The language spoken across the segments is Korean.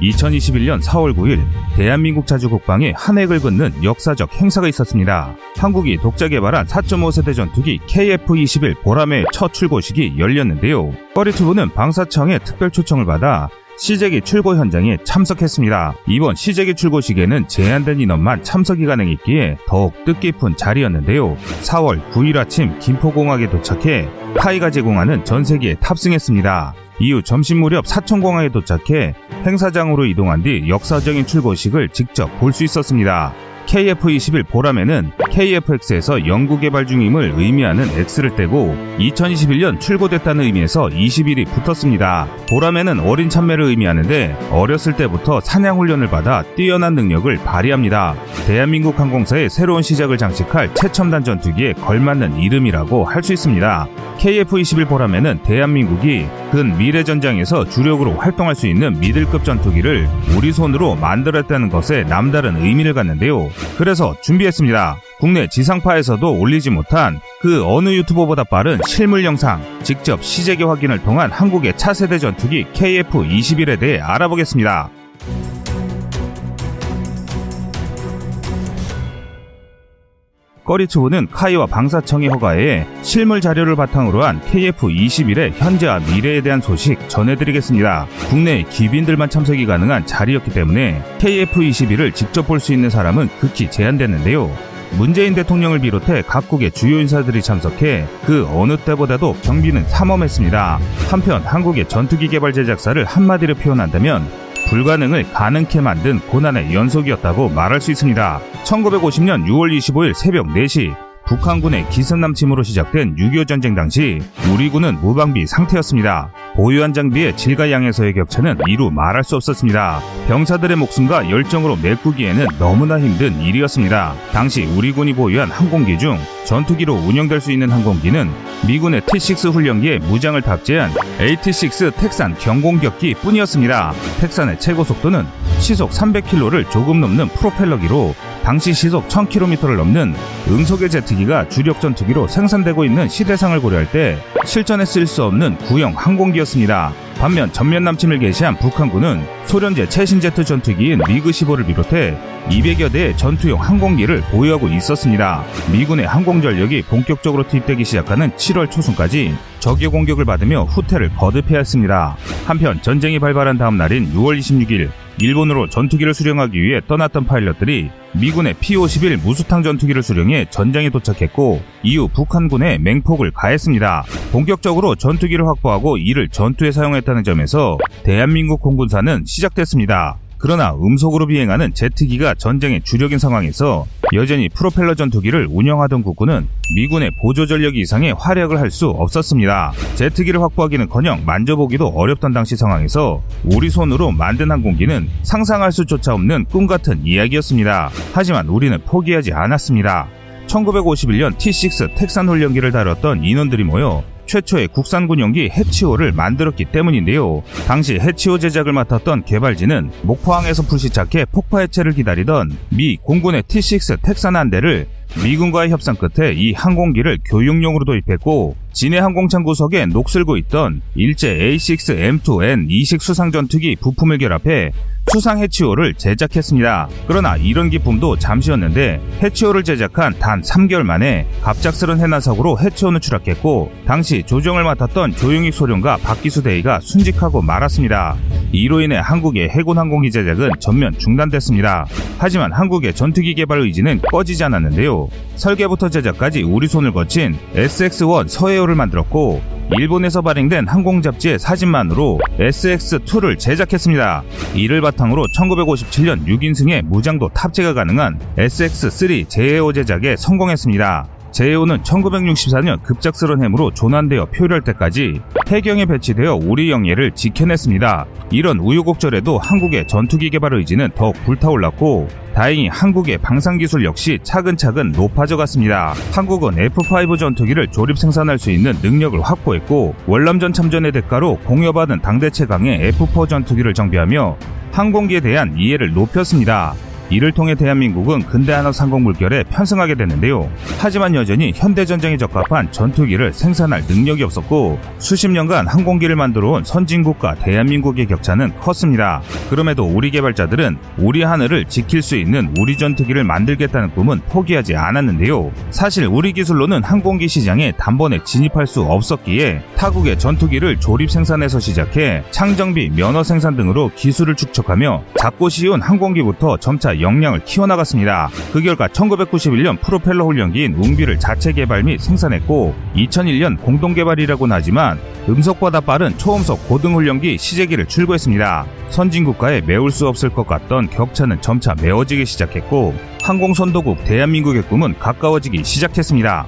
2021년 4월 9일 대한민국 자주 국방에 한 획을 긋는 역사적 행사가 있었습니다. 한국이 독자 개발한 4.5세대 전투기 KF-21 보람의 첫 출고식이 열렸는데요. 꺼리투브는 방사청의 특별 초청을 받아 시제기 출고 현장에 참석했습니다. 이번 시제기 출고식에는 제한된 인원만 참석이 가능했기에 더욱 뜻깊은 자리였는데요. 4월 9일 아침 김포공항에 도착해 카이가 제공하는 전세기에 탑승했습니다. 이후 점심 무렵 사천공항에 도착해 행사장으로 이동한 뒤 역사적인 출고식을 직접 볼 수 있었습니다. KF-21 보람에는 KFX에서 연구 개발 중임을 의미하는 X를 떼고 2021년 출고됐다는 의미에서 21이 붙었습니다. 보람에는 어린 참매를 의미하는데 어렸을 때부터 사냥 훈련을 받아 뛰어난 능력을 발휘합니다. 대한민국 항공사의 새로운 시작을 장식할 최첨단 전투기에 걸맞는 이름이라고 할 수 있습니다. KF-21 보람에는 대한민국이 근 미래 전장에서 주력으로 활동할 수 있는 미들급 전투기를 우리 손으로 만들었다는 것에 남다른 의미를 갖는데요. 그래서 준비했습니다. 국내 지상파에서도 올리지 못한 그 어느 유튜버보다 빠른 실물 영상, 직접 시제기 확인을 통한 한국의 차세대 전투기 KF-21에 대해 알아보겠습니다. 꺼리츠호는 카이와 방사청의 허가에 실물 자료를 바탕으로 한 KF-21의 현재와 미래에 대한 소식 전해드리겠습니다. 국내 기빈들만 참석이 가능한 자리였기 때문에 KF-21을 직접 볼 수 있는 사람은 극히 제한됐는데요. 문재인 대통령을 비롯해 각국의 주요 인사들이 참석해 그 어느 때보다도 경비는 삼엄했습니다. 한편 한국의 전투기 개발 제작사를 한마디로 표현한다면 불가능을 가능케 만든 고난의 연속이었다고 말할 수 있습니다. 1950년 6월 25일 새벽 4시 북한군의 기습남침으로 시작된 6.25 전쟁 당시 우리 군은 무방비 상태였습니다. 보유한 장비의 질과 양에서의 격차는 이루 말할 수 없었습니다. 병사들의 목숨과 열정으로 메꾸기에는 너무나 힘든 일이었습니다. 당시 우리 군이 보유한 항공기 중 전투기로 운영될 수 있는 항공기는 미군의 T-6 훈련기에 무장을 탑재한 AT-6 텍산 경공격기 뿐이었습니다. 텍산의 최고 속도는 시속 300km를 조금 넘는 프로펠러기로 당시 시속 1000km를 넘는 음속의 제트기가 주력 전투기로 생산되고 있는 시대상을 고려할 때 실전에 쓸 수 없는 구형 항공기였습니다. 반면 전면 남침을 개시한 북한군은 소련제 최신 제트 전투기인 미그 15를 비롯해 200여 대의 전투용 항공기를 보유하고 있었습니다. 미군의 항공 전력이 본격적으로 투입되기 시작하는 7월 초순까지 적의 공격을 받으며 후퇴를 거듭해야 했습니다. 한편 전쟁이 발발한 다음 날인 6월 26일 일본으로 전투기를 수령하기 위해 떠났던 파일럿들이 미군의 P-51 무수탕 전투기를 수령해 전장에 도착했고 이후 북한군에 맹폭을 가했습니다. 본격적으로 전투기를 확보하고 이를 전투에 사용했 다는 점에서 대한민국 공군사는 시작됐습니다. 그러나 음속으로 비행하는 제트기가 전쟁의 주력인 상황에서 여전히 프로펠러 전투기를 운영하던 국군은 미군의 보조 전력 이상의 활약을 할 수 없었습니다. 제트기를 확보하기는커녕 만져보기도 어렵던 당시 상황에서 우리 손으로 만든 항공기는 상상할 수조차 없는 꿈 같은 이야기였습니다. 하지만 우리는 포기하지 않았습니다. 1951년 T6 텍산 훈련기를 다뤘던 인원들이 모여 최초의 국산군 용기 해치오를 만들었기 때문인데요. 당시 해치오 제작을 맡았던 개발진은 목포항에서 불시착해 폭파 해체를 기다리던 미 공군의 T6 텍산 한 대를 미군과의 협상 끝에 이 항공기를 교육용으로 도입했고 진해 항공창 구석에 녹슬고 있던 일제 A6M2N 이식 수상 전투기 부품을 결합해 수상 해치오를 제작했습니다. 그러나 이런 기쁨도 잠시였는데 해치오를 제작한 단 3개월 만에 갑작스런 해난 사고로 해치오는 추락했고 당시 조정을 맡았던 조용익 소령과 박기수 대위가 순직하고 말았습니다. 이로 인해 한국의 해군 항공기 제작은 전면 중단됐습니다. 하지만 한국의 전투기 개발 의지는 꺼지지 않았는데요. 설계부터 제작까지 우리 손을 거친 SX-1 서해오를 만들었고 일본에서 발행된 항공 잡지의 사진만으로 SX2를 제작했습니다. 이를 바탕으로 1957년 6인승의 무장도 탑재가 가능한 SX3 제해오 제작에 성공했습니다. 제해오는 1964년 급작스런 해무로 조난되어 표류할 때까지 해경에 배치되어 우리 영예를 지켜냈습니다. 이런 우유곡절에도 한국의 전투기 개발 의지는 더욱 불타올랐고 다행히 한국의 방산 기술 역시 차근차근 높아져 갔습니다. 한국은 F5 전투기를 조립 생산할 수 있는 능력을 확보했고 월남전 참전의 대가로 공여받은 당대 최강의 F4 전투기를 정비하며 항공기에 대한 이해를 높였습니다. 이를 통해 대한민국은 근대 한화 상공 물결에 편승하게 됐는데요. 하지만 여전히 현대 전쟁에 적합한 전투기를 생산할 능력이 없었고 수십 년간 항공기를 만들어 온 선진국과 대한민국의 격차는 컸습니다. 그럼에도 우리 개발자들은 우리 하늘을 지킬 수 있는 우리 전투기를 만들겠다는 꿈은 포기하지 않았는데요. 사실 우리 기술로는 항공기 시장에 단번에 진입할 수 없었기에 타국의 전투기를 조립 생산에서 시작해 창정비, 면허 생산 등으로 기술을 축적하며 작고 쉬운 항공기부터 점차 역량을 키워나갔습니다. 그 결과 1991년 프로펠러 훈련기인 웅비를 자체 개발 및 생산했고 2001년 공동 개발이라고는 하지만 음속보다 빠른 초음속 고등 훈련기 시제기를 출고했습니다. 선진 국가에 메울 수 없을 것 같던 격차는 점차 메워지기 시작했고 항공 선도국 대한민국의 꿈은 가까워지기 시작했습니다.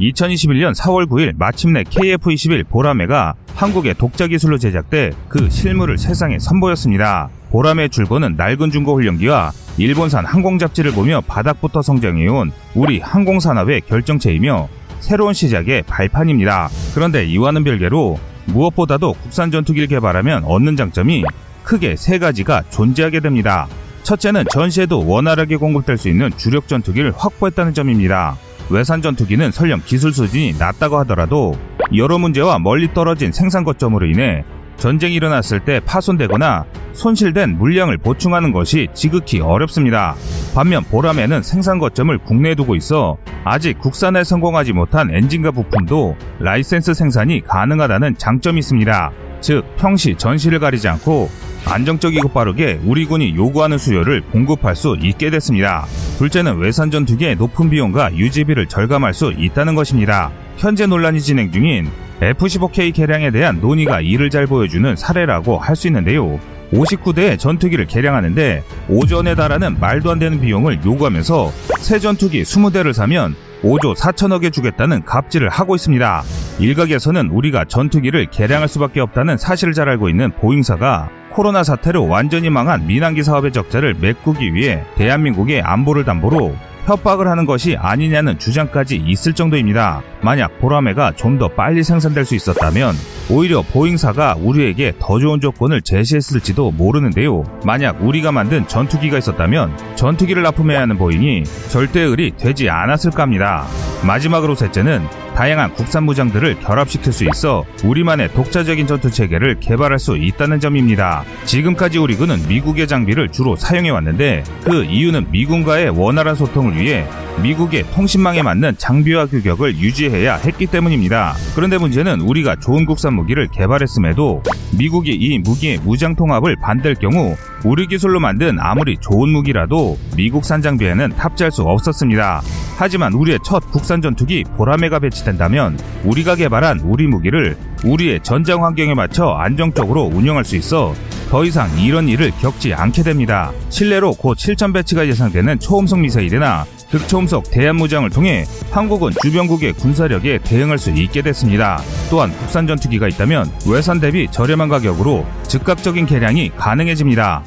2021년 4월 9일 마침내 KF-21 보라매가 한국의 독자 기술로 제작돼 그 실물을 세상에 선보였습니다. 보라매 출고는 낡은 중고 훈련기와 일본산 항공 잡지를 보며 바닥부터 성장해온 우리 항공산업의 결정체이며 새로운 시작의 발판입니다. 그런데 이와는 별개로 무엇보다도 국산 전투기를 개발하면 얻는 장점이 크게 세 가지가 존재하게 됩니다. 첫째는 전시에도 원활하게 공급될 수 있는 주력 전투기를 확보했다는 점입니다. 외산 전투기는 설령 기술 수준이 낮다고 하더라도 여러 문제와 멀리 떨어진 생산 거점으로 인해 전쟁이 일어났을 때 파손되거나 손실된 물량을 보충하는 것이 지극히 어렵습니다. 반면 보라매는 생산 거점을 국내에 두고 있어 아직 국산화에 성공하지 못한 엔진과 부품도 라이센스 생산이 가능하다는 장점이 있습니다. 즉, 평시 전시를 가리지 않고 안정적이고 빠르게 우리 군이 요구하는 수요를 공급할 수 있게 됐습니다. 둘째는 외산 전투기의 높은 비용과 유지비를 절감할 수 있다는 것입니다. 현재 논란이 진행 중인 F-15K 개량에 대한 논의가 이를 잘 보여주는 사례라고 할 수 있는데요. 59대의 전투기를 개량하는데 오전에 달하는 말도 안 되는 비용을 요구하면서 새 전투기 20대를 사면 5조 4천억에 주겠다는 갑질을 하고 있습니다. 일각에서는 우리가 전투기를 개량할 수밖에 없다는 사실을 잘 알고 있는 보잉사가 코로나 사태로 완전히 망한 민항기 사업의 적자를 메꾸기 위해 대한민국의 안보를 담보로 협박을 하는 것이 아니냐는 주장까지 있을 정도입니다. 만약 보라매가 좀 더 빨리 생산될 수 있었다면 오히려 보잉사가 우리에게 더 좋은 조건을 제시했을지도 모르는데요. 만약 우리가 만든 전투기가 있었다면 전투기를 납품해야 하는 보잉이 절대 을이 되지 않았을까 합니다. 마지막으로 셋째는 다양한 국산 무장들을 결합시킬 수 있어 우리만의 독자적인 전투 체계를 개발할 수 있다는 점입니다. 지금까지 우리 군은 미국의 장비를 주로 사용해 왔는데 그 이유는 미군과의 원활한 소통을 위해 미국의 통신망에 맞는 장비와 규격을 유지해야 했기 때문입니다. 그런데 문제는 우리가 좋은 국산 무기를 개발했음에도 미국이 이 무기의 무장 통합을 반대할 경우 우리 기술로 만든 아무리 좋은 무기라도 미국산 장비에는 탑재할 수 없었습니다. 하지만 우리의 첫 국산 전투기 보라매가 배치된다면 우리가 개발한 우리 무기를 우리의 전장 환경에 맞춰 안정적으로 운영할 수 있어 더 이상 이런 일을 겪지 않게 됩니다. 실내로 곧 7천 배치가 예상되는 초음속 미사일이나 극초음속 대한무장을 통해 한국은 주변국의 군사력에 대응할 수 있게 됐습니다. 또한 국산 전투기가 있다면 외산 대비 저렴한 가격으로 즉각적인 개량이 가능해집니다.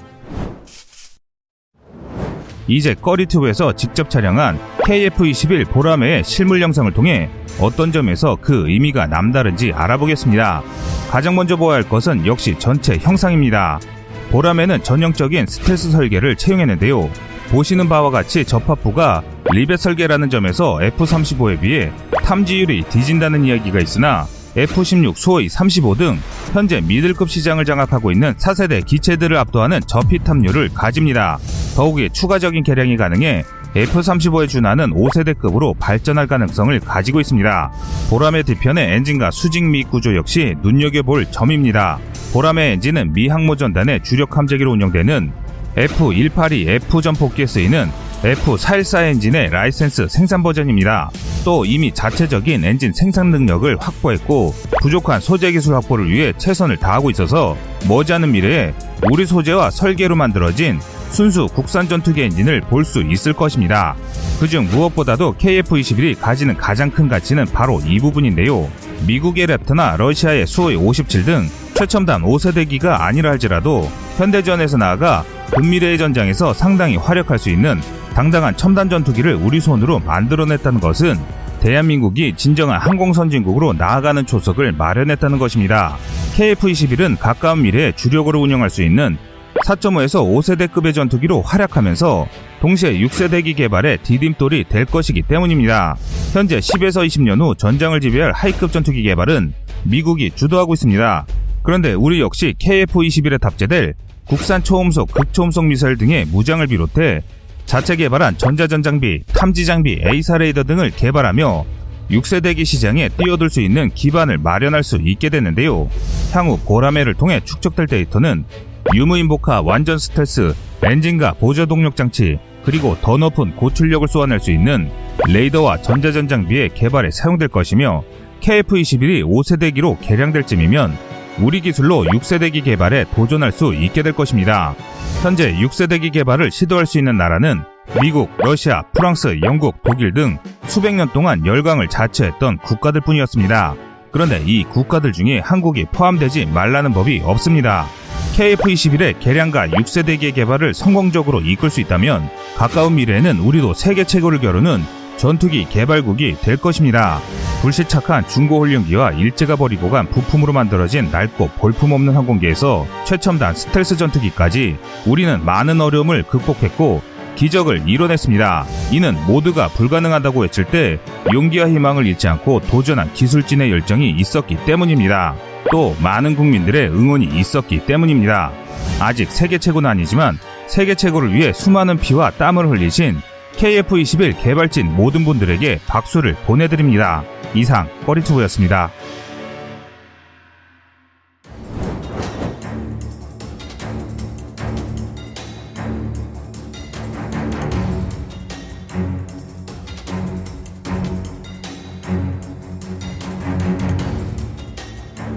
이제 꺼리튜브에서 직접 촬영한 KF-21 보라매의 실물 영상을 통해 어떤 점에서 그 의미가 남다른지 알아보겠습니다. 가장 먼저 보아야 할 것은 역시 전체 형상입니다. 보라매는 전형적인 스텔스 설계를 채용했는데요. 보시는 바와 같이 접합부가 리벳 설계라는 점에서 F-35에 비해 탐지율이 뒤진다는 이야기가 있으나 F-16, 수호이 35 등 현재 미들급 시장을 장악하고 있는 4세대 기체들을 압도하는 저피 탐률을 가집니다. 더욱이 추가적인 개량이 가능해 F-35에 준하는 5세대급으로 발전할 가능성을 가지고 있습니다. 보람의 뒤편의 엔진과 수직 미 구조 역시 눈여겨볼 점입니다. 보람의 엔진은 미 항모 전단의 주력 함재기로 운영되는 F182F 전폭기에 쓰이는 F414 엔진의 라이센스 생산 버전입니다. 또 이미 자체적인 엔진 생산 능력을 확보했고 부족한 소재 기술 확보를 위해 최선을 다하고 있어서 머지않은 미래에 우리 소재와 설계로 만들어진 순수 국산 전투기 엔진을 볼 수 있을 것입니다. 그중 무엇보다도 KF-21이 가지는 가장 큰 가치는 바로 이 부분인데요. 미국의 랩터나 러시아의 수호이 57 등 최첨단 5세대기가 아니라 할지라도 현대전에서 나아가 근미래의 전장에서 상당히 활약할 수 있는 당당한 첨단 전투기를 우리 손으로 만들어냈다는 것은 대한민국이 진정한 항공선진국으로 나아가는 초석을 마련했다는 것입니다. KF-21은 가까운 미래에 주력으로 운영할 수 있는 4.5에서 5세대급의 전투기로 활약하면서 동시에 6세대기 개발의 디딤돌이 될 것이기 때문입니다. 현재 10에서 20년 후 전장을 지배할 하이급 전투기 개발은 미국이 주도하고 있습니다. 그런데 우리 역시 KF-21에 탑재될 국산 초음속, 극초음속 미사일 등의 무장을 비롯해 자체 개발한 전자전 장비, 탐지 장비, A사 레이더 등을 개발하며 6세대기 시장에 뛰어들 수 있는 기반을 마련할 수 있게 됐는데요. 향후 보라매를 통해 축적될 데이터는 유무인 복화 완전 스텔스, 엔진과 보조 동력 장치, 그리고 더 높은 고출력을 쏘아낼 수 있는 레이더와 전자전 장비의 개발에 사용될 것이며 KF-21이 5세대기로 개량될 쯤이면 우리 기술로 6세대기 개발에 도전할 수 있게 될 것입니다. 현재 6세대기 개발을 시도할 수 있는 나라는 미국, 러시아, 프랑스, 영국, 독일 등 수백 년 동안 열강을 자처했던 국가들 뿐이었습니다. 그런데 이 국가들 중에 한국이 포함되지 말라는 법이 없습니다. KF-21의 개량과 6세대기의 개발을 성공적으로 이끌 수 있다면 가까운 미래에는 우리도 세계 최고를 겨루는 전투기 개발국이 될 것입니다. 불시착한 중고훈련기와 일제가 버리고 간 부품으로 만들어진 낡고 볼품없는 항공기에서 최첨단 스텔스 전투기까지 우리는 많은 어려움을 극복했고 기적을 이뤄냈습니다. 이는 모두가 불가능하다고 외칠 때 용기와 희망을 잃지 않고 도전한 기술진의 열정이 있었기 때문입니다. 또 많은 국민들의 응원이 있었기 때문입니다. 아직 세계 최고는 아니지만 세계 최고를 위해 수많은 피와 땀을 흘리신 KF-21 개발진 모든 분들에게 박수를 보내드립니다. 이상 꺼리투브였습니다.